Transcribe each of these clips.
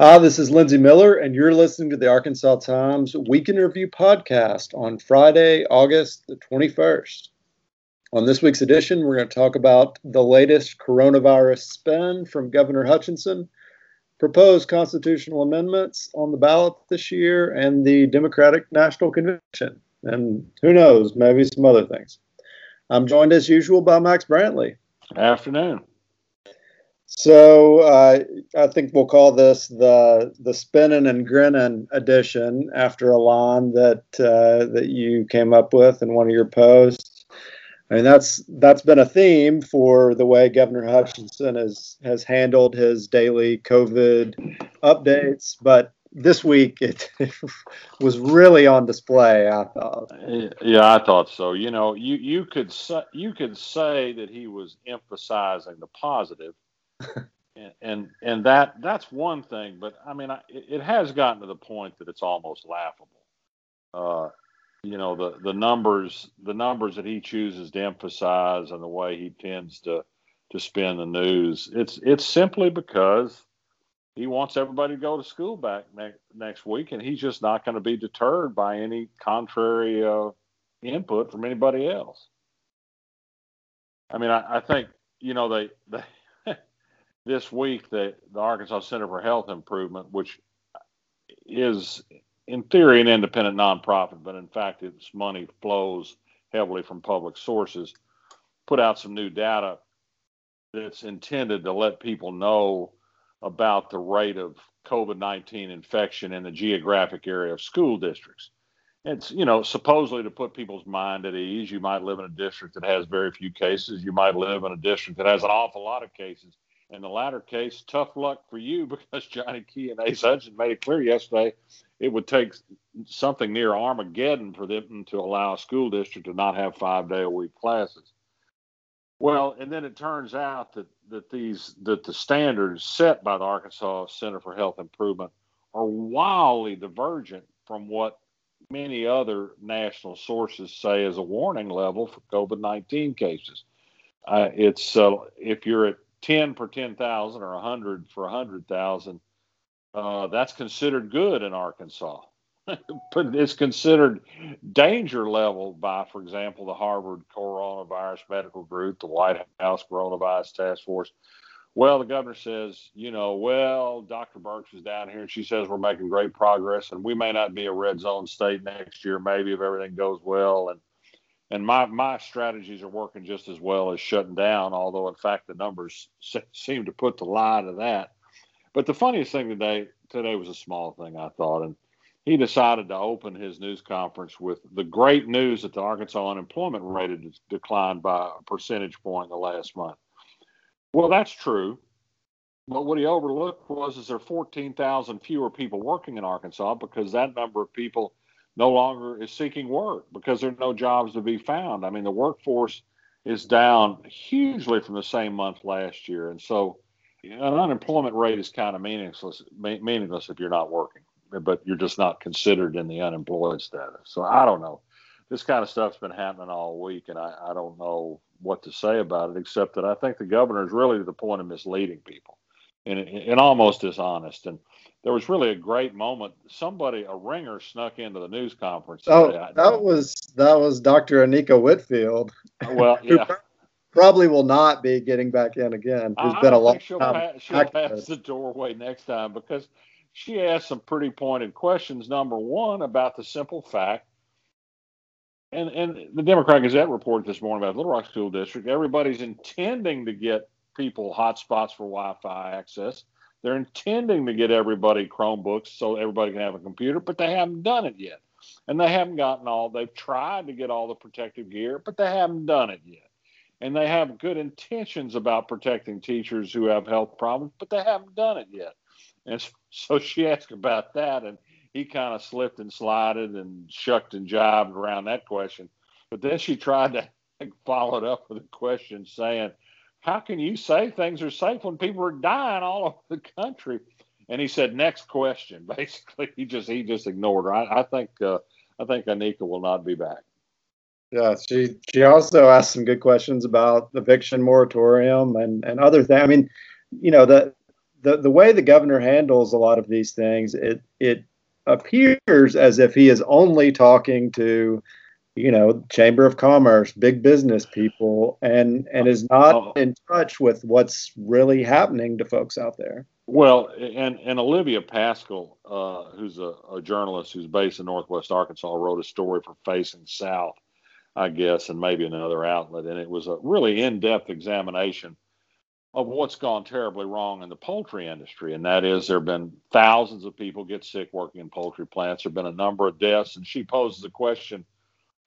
Hi, this is Lindsey Millar, and you're listening to the Arkansas Times Week in Review podcast on Friday, August the 21st. On this week's edition, we're going to talk about the latest coronavirus spin from Governor Hutchinson, proposed constitutional amendments on the ballot this year, and the Democratic National Convention. And who knows, maybe some other things. I'm joined as usual by Max Brantley. Afternoon. So uh, I think we'll call this the the spinning and grinning edition after a line that uh, that you came up with in one of your posts. I mean that's that's been a theme for the way Governor Hutchinson has has handled his daily COVID updates, but this week it, it was really on display. I thought. Yeah, I thought so. You know, you you could say, you could say that he was emphasizing the positive and, and that that's one thing. But I mean, I, it has gotten to the point that it's almost laughable. Uh, you know, the the numbers the numbers that he chooses to emphasize and the way he tends to to spin the news. It's it's simply because he wants everybody to go to school back next next week, and he's just not going to be deterred by any contrary uh, input from anybody else. I mean, I, I think you know they they this week the, the Arkansas Center for Health Improvement, which is in theory an independent nonprofit, but in fact its money flows heavily from public sources, put out some new data that's intended to let people know about the rate of COVID 19 infection in the geographic area of school districts. It's, you know, supposedly to put people's mind at ease. You might live in a district that has very few cases. You might live in a district that has an awful lot of cases in the latter case, tough luck for you because Johnny Key and Asa Hutchinson made it clear yesterday it would take something near Armageddon for them to allow a school district to not have five day a week classes. Well, and then it turns out that, that these that the standards set by the Arkansas Center for Health Improvement are wildly divergent from what many other national sources say is a warning level for COVID 19 cases. Uh, it's uh, if you're at 10 per 10,000 or 100 for 100,000, uh, that's considered good in Arkansas. but it's considered danger level by, for example, the Harvard Coronavirus Medical Group, the White House Coronavirus Task Force. Well, the governor says, you know, well, Dr. Birx is down here and she says we're making great progress and we may not be a red zone state next year, maybe if everything goes well. And and my my strategies are working just as well as shutting down. Although in fact the numbers seem to put the lie to that. But the funniest thing today today was a small thing I thought, and he decided to open his news conference with the great news that the Arkansas unemployment rate had declined by a percentage point in the last month. Well, that's true. But what he overlooked was is there 14,000 fewer people working in Arkansas because that number of people no longer is seeking work because there are no jobs to be found. I mean, the workforce is down hugely from the same month last year, and so an unemployment rate is kind of meaningless. Meaningless if you're not working, but you're just not considered in the unemployed status. So I don't know. This kind of stuff's been happening all week, and I, I don't know what to say about it except that I think the governor is really to the point of misleading people and, and almost dishonest. And there was really a great moment. Somebody, a ringer, snuck into the news conference. Oh, that was that was Dr. Anika Whitfield. Well, yeah. probably will not be getting back in again. Who's I been a long she'll, time pass, she'll pass the doorway next time because she asked some pretty pointed questions. Number one, about the simple fact, and and the Democrat Gazette reported this morning about Little Rock School District. Everybody's intending to get people hotspots for Wi-Fi access they're intending to get everybody Chromebooks so everybody can have a computer, but they haven't done it yet. And they haven't gotten all, they've tried to get all the protective gear, but they haven't done it yet. And they have good intentions about protecting teachers who have health problems, but they haven't done it yet. And so she asked about that, and he kind of slipped and slided and shucked and jived around that question. But then she tried to follow it up with a question saying, how can you say things are safe when people are dying all over the country? And he said, next question. Basically, he just he just ignored her. I, I think uh, I think Anika will not be back. Yeah, she she also asked some good questions about the eviction moratorium and and other things. I mean, you know, the the the way the governor handles a lot of these things, it it appears as if he is only talking to you know chamber of commerce big business people and and is not oh. in touch with what's really happening to folks out there well and and olivia paschal uh, who's a, a, journalist who's based in northwest arkansas wrote a story for facing south i guess and maybe another outlet and it was a really in-depth examination of what's gone terribly wrong in the poultry industry and that is there have been thousands of people get sick working in poultry plants there have been a number of deaths and she poses the question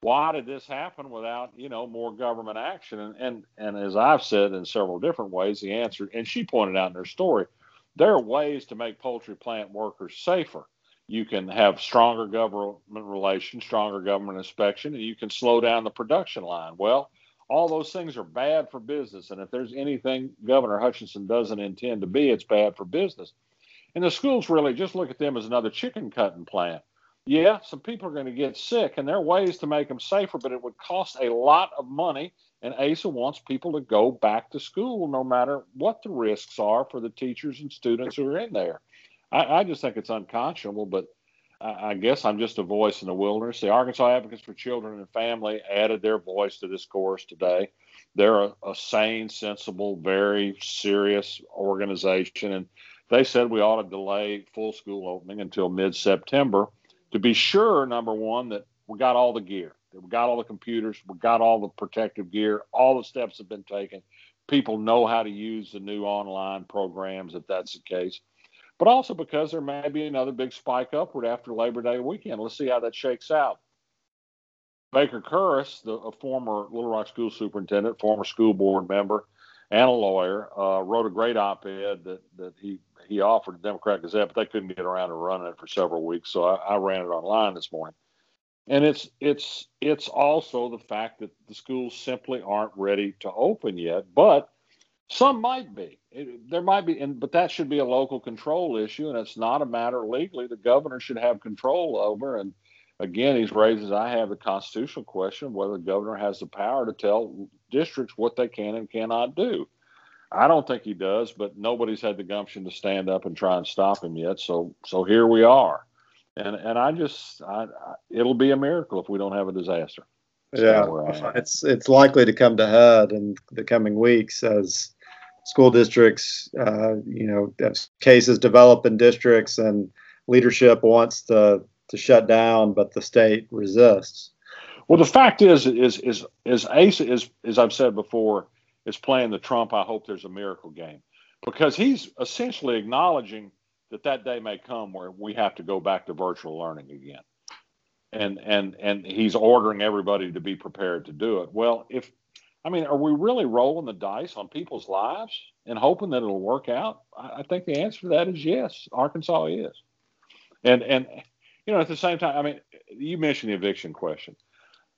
why did this happen without you know more government action? And and and as i've said in several different ways the answer and she pointed out in her story there are ways to make poultry plant workers safer. You can have stronger government relations stronger government inspection and you can slow down the production line. Well all those things are bad for business and if there's anything governor hutchinson doesn't intend to be it's bad for business. And the schools really just look at them as another chicken cutting plant yeah, some people are going to get sick, and there are ways to make them safer, but it would cost a lot of money. And ASA wants people to go back to school no matter what the risks are for the teachers and students who are in there. I, I just think it's unconscionable, but I, I guess I'm just a voice in the wilderness. The Arkansas Advocates for Children and Family added their voice to this chorus today. They're a, a sane, sensible, very serious organization, and they said we ought to delay full school opening until mid September to be sure, number one, that we got all the gear, that we got all the computers, we got all the protective gear, all the steps have been taken. People know how to use the new online programs if that's the case. But also because there may be another big spike upward after Labor Day weekend. Let's see how that shakes out. Baker Kurrus, the a former Little Rock school superintendent, former school board member, and a lawyer, uh, wrote a great op-ed that that he he offered the Democrat Gazette, but they couldn't get around to running it for several weeks, so I, I ran it online this morning. And it's it's it's also the fact that the schools simply aren't ready to open yet, but some might be. It, there might be, and but that should be a local control issue, and it's not a matter legally the governor should have control over. And again, he's raises I have the constitutional question whether the governor has the power to tell districts what they can and cannot do. I don't think he does, but nobody's had the gumption to stand up and try and stop him yet. So so here we are, and and I just I, I, it'll be a miracle if we don't have a disaster. Yeah, it's it's likely to come to head in the coming weeks as school districts, uh, you know, as cases develop in districts and leadership wants to to shut down, but the state resists. Well, the fact is, is is is Ace is as I've said before is playing the Trump, I hope there's a miracle game. Because he's essentially acknowledging that that day may come where we have to go back to virtual learning again. And and and he's ordering everybody to be prepared to do it. Well, if I mean, are we really rolling the dice on people's lives and hoping that it'll work out? I, I think the answer to that is yes. Arkansas is. And and you know, at the same time, I mean, you mentioned the eviction question.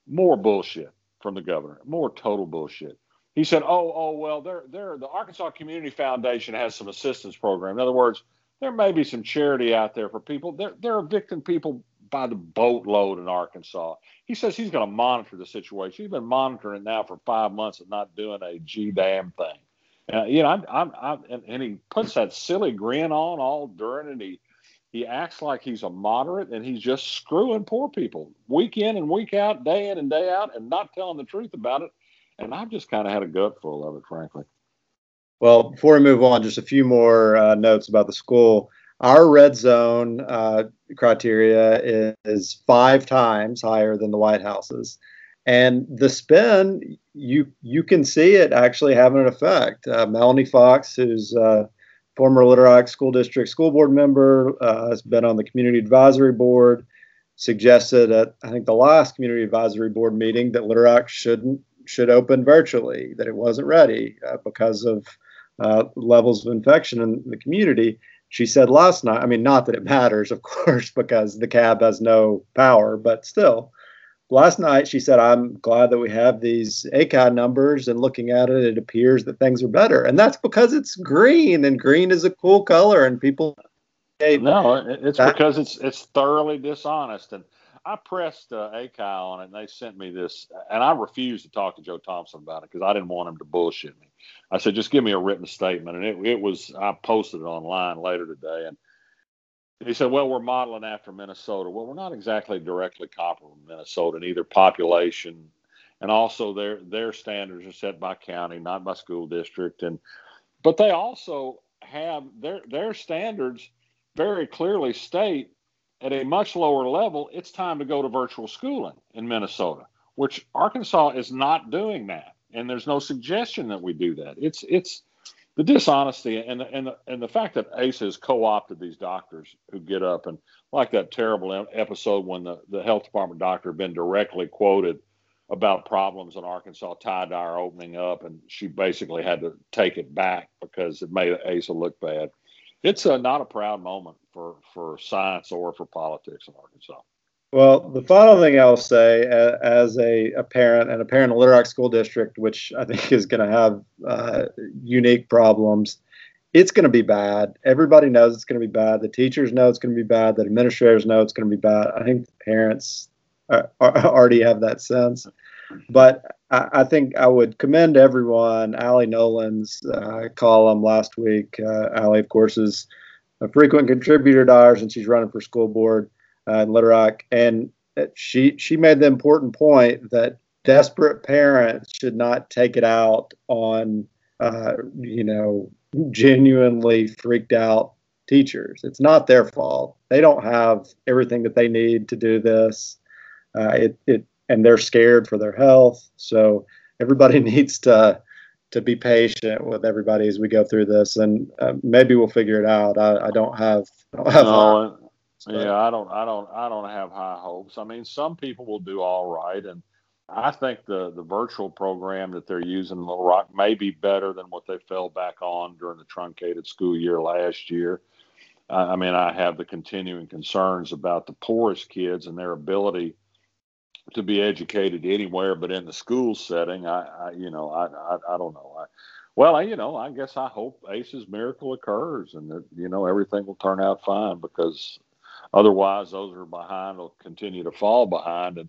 More bullshit from the governor. More total bullshit he said, "Oh, oh, well, there, there, the Arkansas Community Foundation has some assistance program. In other words, there may be some charity out there for people. They're, they're evicting people by the boatload in Arkansas. He says he's going to monitor the situation. He's been monitoring it now for five months and not doing a g damn thing. Uh, you know, I'm, I'm, I'm and, and, he puts that silly grin on all during and He he acts like he's a moderate and he's just screwing poor people week in and week out, day in and day out, and not telling the truth about it and I've just kind of had a gutful of it, frankly. Well, before we move on, just a few more uh, notes about the school. Our red zone uh, criteria is, is, five times higher than the White House's, and the spin you you can see it actually having an effect. Uh, Melanie Fox, who's uh, former Little Rock School District school board member, uh, has been on the community advisory board. Suggested at I think the last community advisory board meeting that Little Rock shouldn't should open virtually, that it wasn't ready uh, because of uh, levels of infection in the community. She said last night, I mean, not that it matters, of course, because the cab has no power, but still. Last night, she said, I'm glad that we have these ACOG numbers, and looking at it, it appears that things are better. And that's because it's green, and green is a cool color, and people. No, it's that. because it's it's thoroughly dishonest. And I pressed uh, ACHI on it, and they sent me this, and I refused to talk to Joe Thompson about it because I didn't want him to bullshit me. I said, just give me a written statement, and it, it was I posted it online later today, and he said, well, we're modeling after Minnesota. Well, we're not exactly directly comparable to Minnesota in either population, and also their their standards are set by county, not by school district, and but they also have their their standards very clearly state at a much lower level, it's time to go to virtual schooling in Minnesota, which Arkansas is not doing that. And there's no suggestion that we do that. It's it's the dishonesty and the, and the, and the fact that Asa has co-opted these doctors who get up and like that terrible episode when the, the health department doctor had been directly quoted about problems in Arkansas tie dye opening up, and she basically had to take it back because it made ASA look bad it's a, not a proud moment for, for science or for politics in Arkansas. Well, the final thing I'll say as a, a parent and a parent in Little Rock School District, which I think is going to have uh, unique problems, it's going to be bad. Everybody knows it's going to be bad. The teachers know it's going to be bad. The administrators know it's going to be bad. I think parents are, are, already have that sense. But I, I, think I would commend everyone. Ali Noland's uh, column last week. Uh, Ali, of course, is a frequent contributor to ours, and she's running for school board uh, in Little Rock. And she she made the important point that desperate parents should not take it out on uh, you know genuinely freaked out teachers. It's not their fault. They don't have everything that they need to do this. Uh, it, it and they're scared for their health. So everybody needs to to be patient with everybody as we go through this, and uh, maybe we'll figure it out. I, I don't have, I don't have no, yeah, I don't, I don't, I don't have high hopes. I mean, some people will do all right, and I think the the virtual program that they're using in Little Rock may be better than what they fell back on during the truncated school year last year. I mean, I have the continuing concerns about the poorest kids and their ability to be educated anywhere but in the school setting. I, I you know, I, I, I don't know. I, well, I, you know, I guess I hope Asa's miracle occurs and that you know everything will turn out fine because otherwise those who are behind will continue to fall behind. And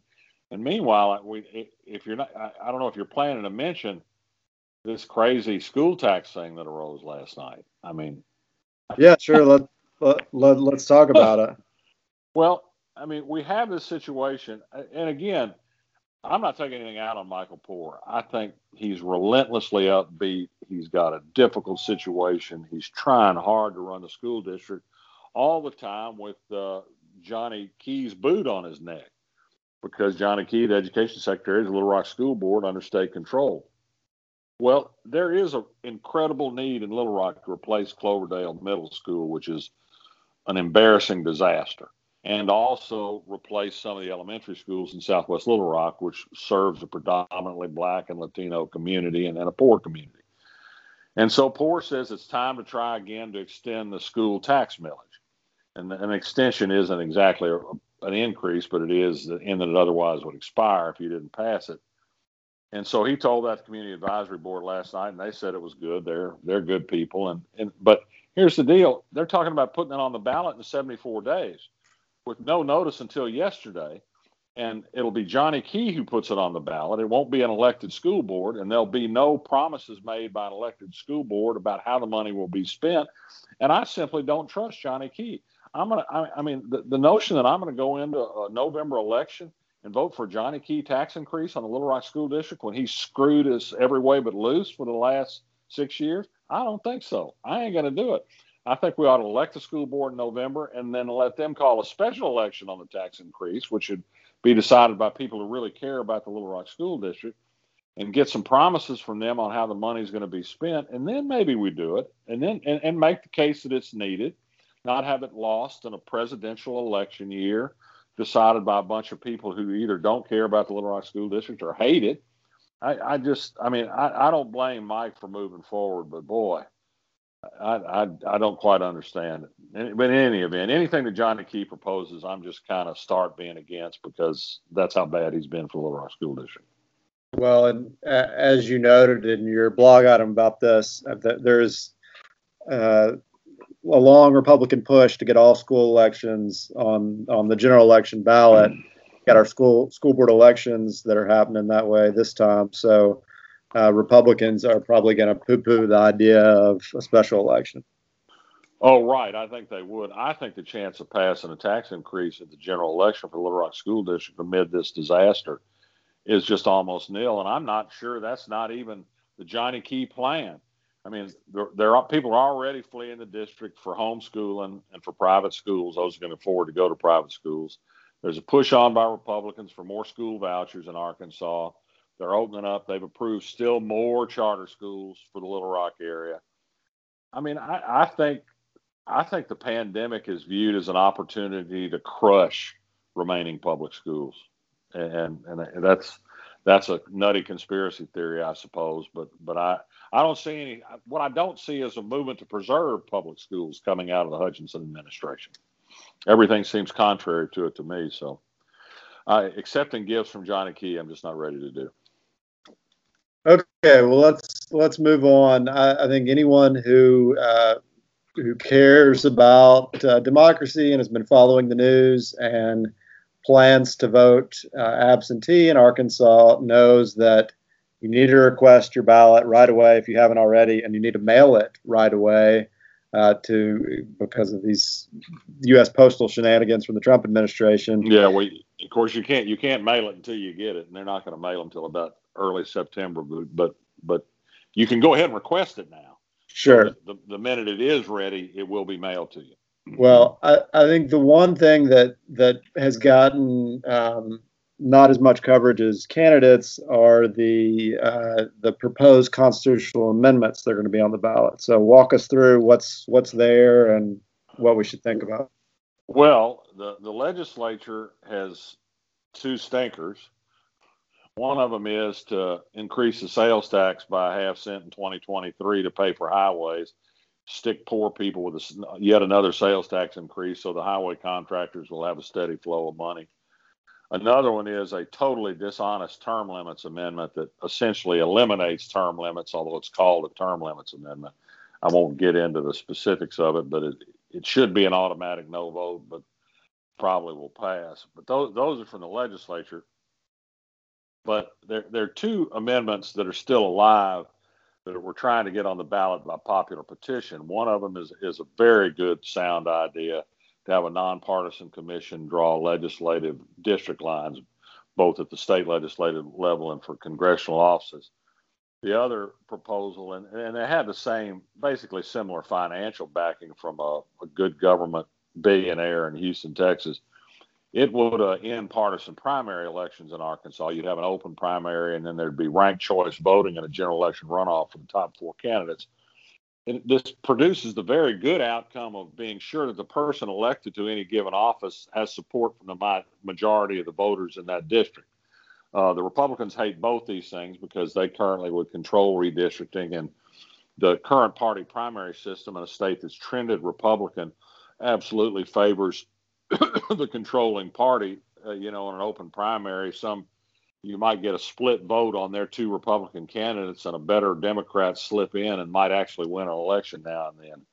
and meanwhile, we if you're not, I, I don't know if you're planning to mention this crazy school tax thing that arose last night. I mean, yeah, sure. let, let, let let's talk about it. Well, I mean, we have this situation, and again, I'm not taking anything out on Michael Poore. I think he's relentlessly upbeat. He's got a difficult situation. He's trying hard to run the school district all the time with uh, Johnny Key's boot on his neck because Johnny Key, the education secretary, is the Little Rock School Board under state control. Well, there is an incredible need in Little Rock to replace Cloverdale Middle School, which is an embarrassing disaster and also replace some of the elementary schools in Southwest Little Rock, which serves a predominantly black and Latino community and then a poor community. And so Poore says it's time to try again to extend the school tax millage. And an extension isn't exactly an increase, but it is in that it otherwise would expire if you didn't pass it. And so he told that community advisory board last night, and they said it was good. They're they're good people, and and but here's the deal: they're talking about putting it on the ballot in 74 days with no notice until yesterday. And it'll be Johnny Key who puts it on the ballot. It won't be an elected school board, and there'll be no promises made by an elected school board about how the money will be spent. And I simply don't trust Johnny Key. I'm gonna. I, I mean, the, the notion that I'm to go into a November election and vote for Johnny Key tax increase on the Little Rock School District when he's screwed us every way but loose for the last six years, I don't think so. I ain't to do it. I think we ought to elect the school board in November and then let them call a special election on the tax increase, which should be decided by people who really care about the Little Rock School District and get some promises from them on how the money is going to be spent. And then maybe we do it and then and, and make the case that it's needed, not have it lost in a presidential election year decided by a bunch of people who either don't care about the Little Rock School District or hate it. I, I just, I mean, I, I don't blame Mike for moving forward, but boy, I, I, I don't quite understand it. But in any event, anything that Johnny Key proposes, I'm just kind of start being against because that's how bad he's been for the Little Rock School District. Well, and uh, as you noted in your blog item about this, uh, there's uh, a long Republican push to get all school elections on on the general election ballot. got our school school board elections that are happening that way this time. So uh, Republicans are probably going to poo-poo the idea of a special election. Oh, right. I think they would. I think the chance of passing a tax increase at the general election for Little Rock School District amid this disaster is just almost nil. And I'm not sure that's not even the Johnny Key plan. I mean, there, there are people are already fleeing the district for homeschooling and for private schools. Those who can afford to go to private schools. There's a push on by Republicans for more school vouchers in Arkansas. They're opening up. They've approved still more charter schools for the Little Rock area. I mean, I, I think I think the pandemic is viewed as an opportunity to crush remaining public schools, and and that's that's a nutty conspiracy theory, I suppose. But but I I don't see any. What I don't see is a movement to preserve public schools coming out of the Hutchinson administration. Everything seems contrary to it to me. So, uh, accepting gifts from Johnny Key, I'm just not ready to do. Okay, well let's let's move on. I, I think anyone who uh, who cares about uh, democracy and has been following the news and plans to vote uh, absentee in Arkansas knows that you need to request your ballot right away if you haven't already, and you need to mail it right away uh, to because of these U.S. postal shenanigans from the Trump administration. Yeah, well, of course you can't you can't mail it until you get it, and they're not going to mail them until about early September. But but but you can go ahead and request it now. Sure. So the, the minute it is ready, it will be mailed to you. Well, I, I think the one thing that that has gotten um, not as much coverage as candidates are the uh, the proposed constitutional amendments that are going to be on the ballot. So walk us through what's what's there and what we should think about. Well, the the legislature has two stinkers. One of them is to increase the sales tax by a half cent in 2023 to pay for highways stick poor people with a, yet another sales tax increase so the highway contractors will have a steady flow of money. Another one is a totally dishonest term limits amendment that essentially eliminates term limits, although it's called a term limits amendment. I won't get into the specifics of it, but it, it should be an automatic no vote, but probably will pass. But those, those are from the legislature. But there, there are two amendments that are still alive that we're trying to get on the ballot by popular petition. One of them is, is a very good, sound idea to have a nonpartisan commission draw legislative district lines, both at the state legislative level and for congressional offices. The other proposal, and, and it had the same, basically similar financial backing from a, a good government billionaire in Houston, Texas, it would uh, end partisan primary elections in Arkansas. You'd have an open primary, and then there'd be ranked choice voting and a general election runoff for the top four candidates. And this produces the very good outcome of being sure that the person elected to any given office has support from the majority of the voters in that district. Uh, the Republicans hate both these things because they currently would control redistricting, and the current party primary system in a state that's trended Republican absolutely favors the controlling party, uh, you know, in an open primary, some you might get a split vote on their two Republican candidates and a better Democrat slip in and might actually win an election now and then.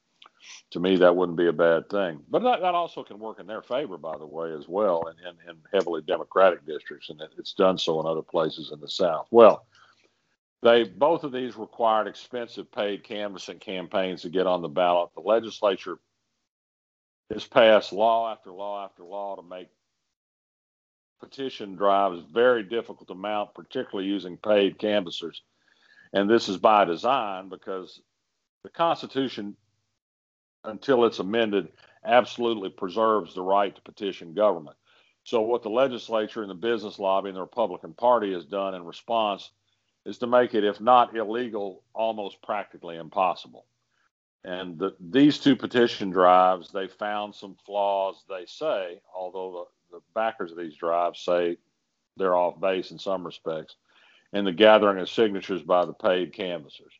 To me, that wouldn't be a bad thing. But that, that also can work in their favor, by the way, as well, in, in, in heavily Democratic districts, and it, it's done so in other places in the South. Well, they both of these required expensive paid canvassing campaigns to get on the ballot. The legislature has passed law after law after law to make petition drives very difficult to mount, particularly using paid canvassers. And this is by design because the Constitution, until it's amended, absolutely preserves the right to petition government. So, what the legislature and the business lobby and the Republican Party has done in response is to make it, if not illegal, almost practically impossible. And the, these two petition drives, they found some flaws, they say, although the, the backers of these drives say they're off base in some respects, in the gathering of signatures by the paid canvassers.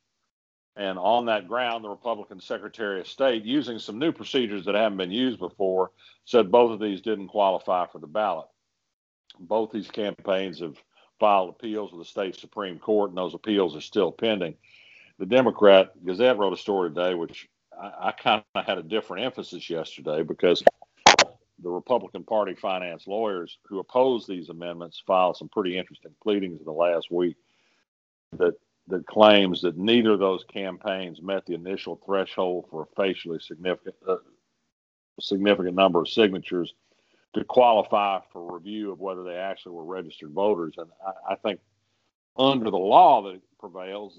And on that ground, the Republican Secretary of State, using some new procedures that haven't been used before, said both of these didn't qualify for the ballot. Both these campaigns have filed appeals with the state Supreme Court, and those appeals are still pending the Democrat Gazette wrote a story today, which I, I kind of had a different emphasis yesterday because the Republican Party finance lawyers who oppose these amendments filed some pretty interesting pleadings in the last week that that claims that neither of those campaigns met the initial threshold for a facially significant uh, significant number of signatures to qualify for review of whether they actually were registered voters. And I, I think under the law that prevails,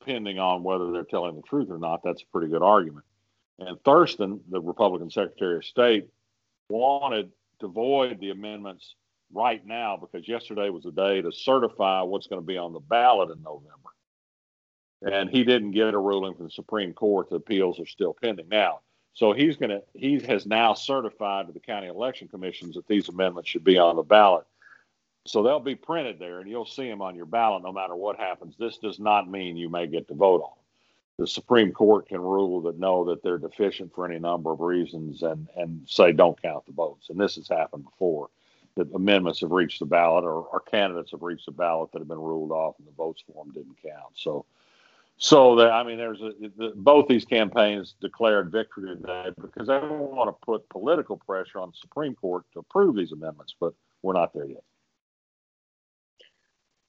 depending on whether they're telling the truth or not, that's a pretty good argument. And Thurston, the Republican Secretary of State, wanted to void the amendments right now because yesterday was the day to certify what's going to be on the ballot in November. And he didn't get a ruling from the Supreme Court. The appeals are still pending now. So he's going to, he has now certified to the county election commissions that these amendments should be on the ballot. So they'll be printed there and you'll see them on your ballot no matter what happens. This does not mean you may get to vote on them. The Supreme Court can rule that no, that they're deficient for any number of reasons and, and say don't count the votes. And this has happened before that amendments have reached the ballot or, or candidates have reached the ballot that have been ruled off and the votes for them didn't count. So, so that I mean, there's a, the, both these campaigns declared victory today because they don't want to put political pressure on the Supreme Court to approve these amendments, but we're not there yet.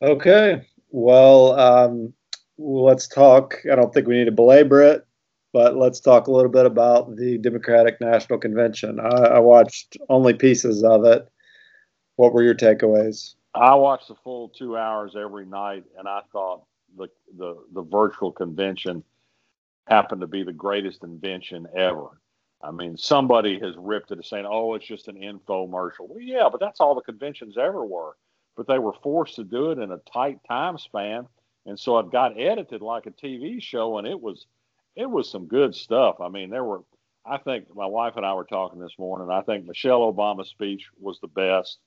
Okay, well, um, let's talk. I don't think we need to belabor it, but let's talk a little bit about the Democratic National Convention. I, I watched only pieces of it. What were your takeaways? I watched the full two hours every night, and I thought the the the virtual convention happened to be the greatest invention ever. I mean, somebody has ripped it as saying, "Oh, it's just an infomercial." Well, yeah, but that's all the conventions ever were. But they were forced to do it in a tight time span, and so it got edited like a TV show, and it was it was some good stuff. I mean, there were. I think my wife and I were talking this morning. I think Michelle Obama's speech was the best.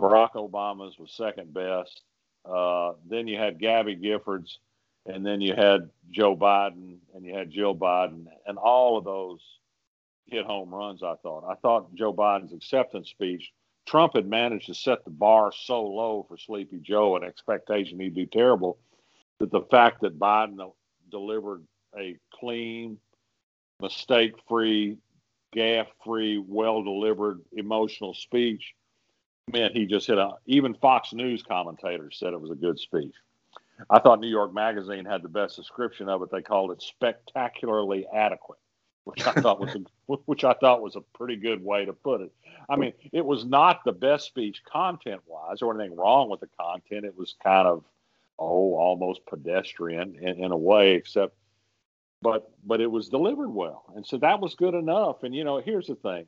Barack Obama's was second best. Uh, then you had Gabby Giffords, and then you had Joe Biden, and you had Jill Biden, and all of those hit home runs. I thought. I thought Joe Biden's acceptance speech. Trump had managed to set the bar so low for Sleepy Joe and expectation he'd do terrible that the fact that Biden delivered a clean, mistake-free, gaffe free, well-delivered, emotional speech meant he just hit a. Even Fox News commentators said it was a good speech. I thought New York Magazine had the best description of it. They called it spectacularly adequate, which I thought was a, which I thought was a pretty good way to put it. I mean, it was not the best speech content wise or anything wrong with the content. It was kind of oh almost pedestrian in, in a way, except but but it was delivered well, and so that was good enough. And you know, here's the thing: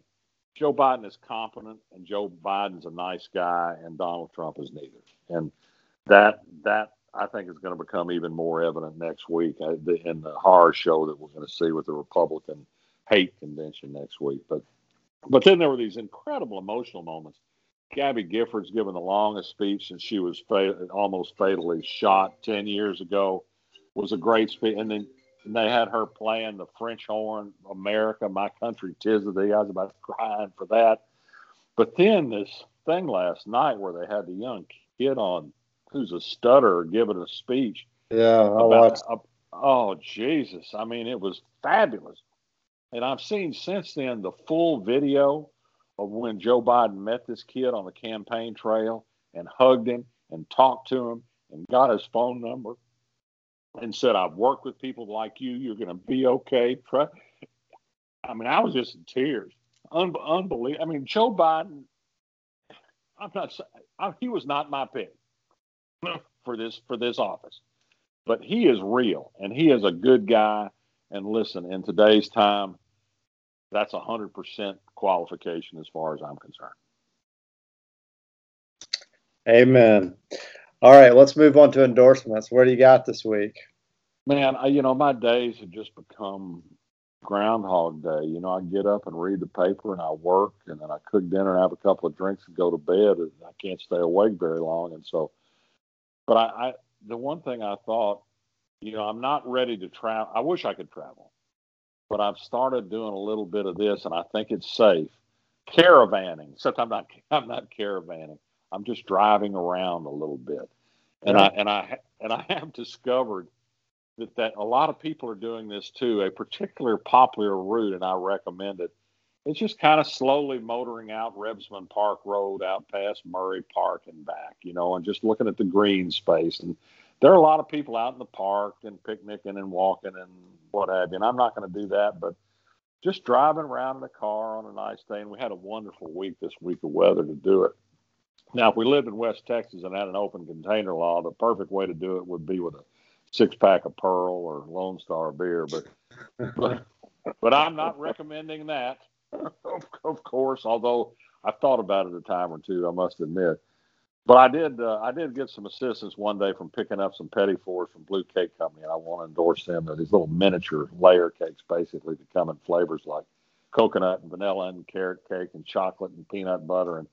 Joe Biden is competent, and Joe Biden's a nice guy, and Donald Trump is neither. And that that I think is going to become even more evident next week uh, in the horror show that we're going to see with the Republican hate convention next week. But but then there were these incredible emotional moments. Gabby Giffords giving the longest speech since she was fa- almost fatally shot ten years ago was a great speech, and then and they had her playing the French horn, America, my country, tis of thee. I was about crying for that. But then this thing last night where they had the young kid on who's a stutterer giving a speech. Yeah, I watched. Uh, oh Jesus! I mean, it was fabulous. And I've seen since then the full video of when Joe Biden met this kid on the campaign trail and hugged him and talked to him and got his phone number and said, I've worked with people like you. You're going to be okay. I mean, I was just in tears. Un- unbelievable. I mean, Joe Biden, I'm not I, he was not my pick for this for this office, but he is real and he is a good guy. And listen, in today's time, that's a hundred percent qualification as far as I'm concerned. Amen. All right, let's move on to endorsements. What do you got this week? Man, I, you know, my days have just become Groundhog Day. You know, I get up and read the paper and I work and then I cook dinner and have a couple of drinks and go to bed. And I can't stay awake very long. And so, but I, I the one thing I thought, you know, I'm not ready to travel. I wish I could travel, but I've started doing a little bit of this and I think it's safe. Caravanning. Except I'm not. I'm not caravanning. I'm just driving around a little bit, and I and I and I have discovered that that a lot of people are doing this too. A particular popular route, and I recommend it, it's just kind of slowly motoring out Rebsamen Park Road out past Murray Park and back, you know, and just looking at the green space. And there are a lot of people out in the park and picnicking and walking and what have you. And I'm not going to do that, but just driving around in a car on a nice day. And we had a wonderful week this week of weather to do it. Now, if we lived in West Texas and had an open container law, the perfect way to do it would be with a six pack of Pearl or Lone Star beer. But, but, but I'm not recommending that of, of course, although I thought about it a time or two, I must admit. But I did uh, I did get some assistance one day from picking up some petit fours from Blue Cake Company, and I want to endorse them. They're these little miniature layer cakes, basically, that come in flavors like coconut and vanilla and carrot cake and chocolate and peanut butter. And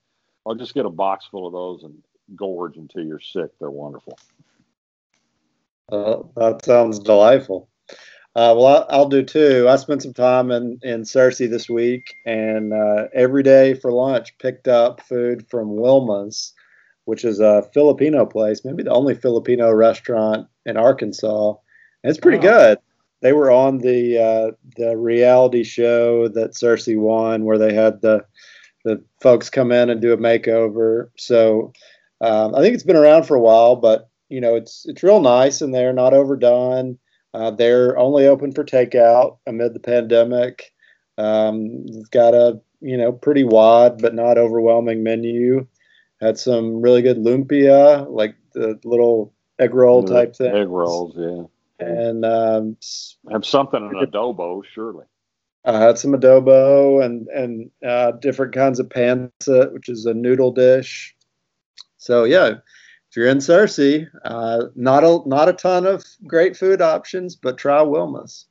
I'll just get a box full of those and gorge until you're sick. They're wonderful. Uh, that sounds delightful. Uh, well, I, will do too. I spent some time in, in Searcy this week, and uh, every day for lunch picked up food from Wilma's, which is a Filipino place, maybe the only Filipino restaurant in Arkansas. And it's pretty wow. good. They were on the uh, the reality show that Searcy won, where they had the the folks come in and do a makeover. So um, I think it's been around for a while, but you know it's it's real nice and they're not overdone uh, they're only open for takeout amid the pandemic. Um, they've got a you know pretty wide but not overwhelming menu. Had some really good lumpia, like the little egg roll type thing. Egg rolls, yeah. And um, have something in adobo, surely. I had some adobo and and uh, different kinds of pancit, which is a noodle dish. So yeah, if you're in Searcy, uh, not a not a ton of great food options, but try Wilma's.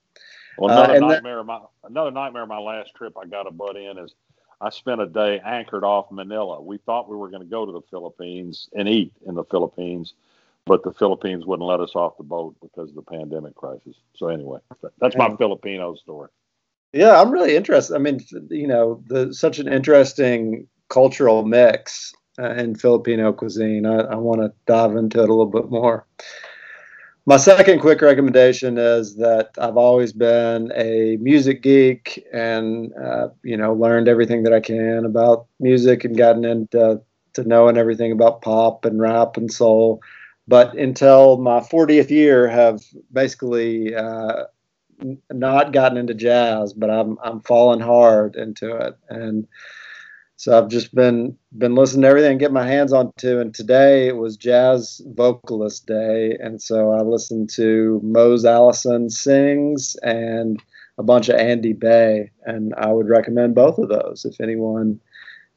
Well, another uh, nightmare that, of my another nightmare of my last trip I got a butt in is I spent a day anchored off Manila. We thought we were going to go to the Philippines and eat in the Philippines, but the Philippines wouldn't let us off the boat because of the pandemic crisis. So anyway, that's my Filipino story. Yeah, I'm really interested. I mean, you know, the such an interesting cultural mix uh, in Filipino cuisine. I, I want to dive into it a little bit more. My second quick recommendation is that I've always been a music geek and, uh, you know, learned everything that I can about music and gotten into to knowing everything about pop and rap and soul. But until my 40th year, have basically uh, not gotten into jazz, but I'm I'm falling hard into it. And so I've just been been listening to everything and get my hands on to. And today it was Jazz Vocalist Day, and so I listened to Mose Allison sings and a bunch of Andy Bey, and I would recommend both of those if anyone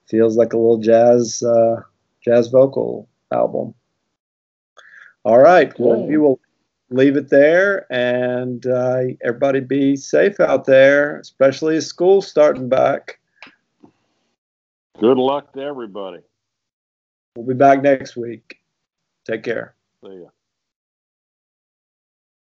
feels like a little jazz uh, jazz vocal album. All right, well we will leave it there, and uh, everybody be safe out there, especially as school's starting back. Good luck to everybody. We'll be back next week. Take care. See ya.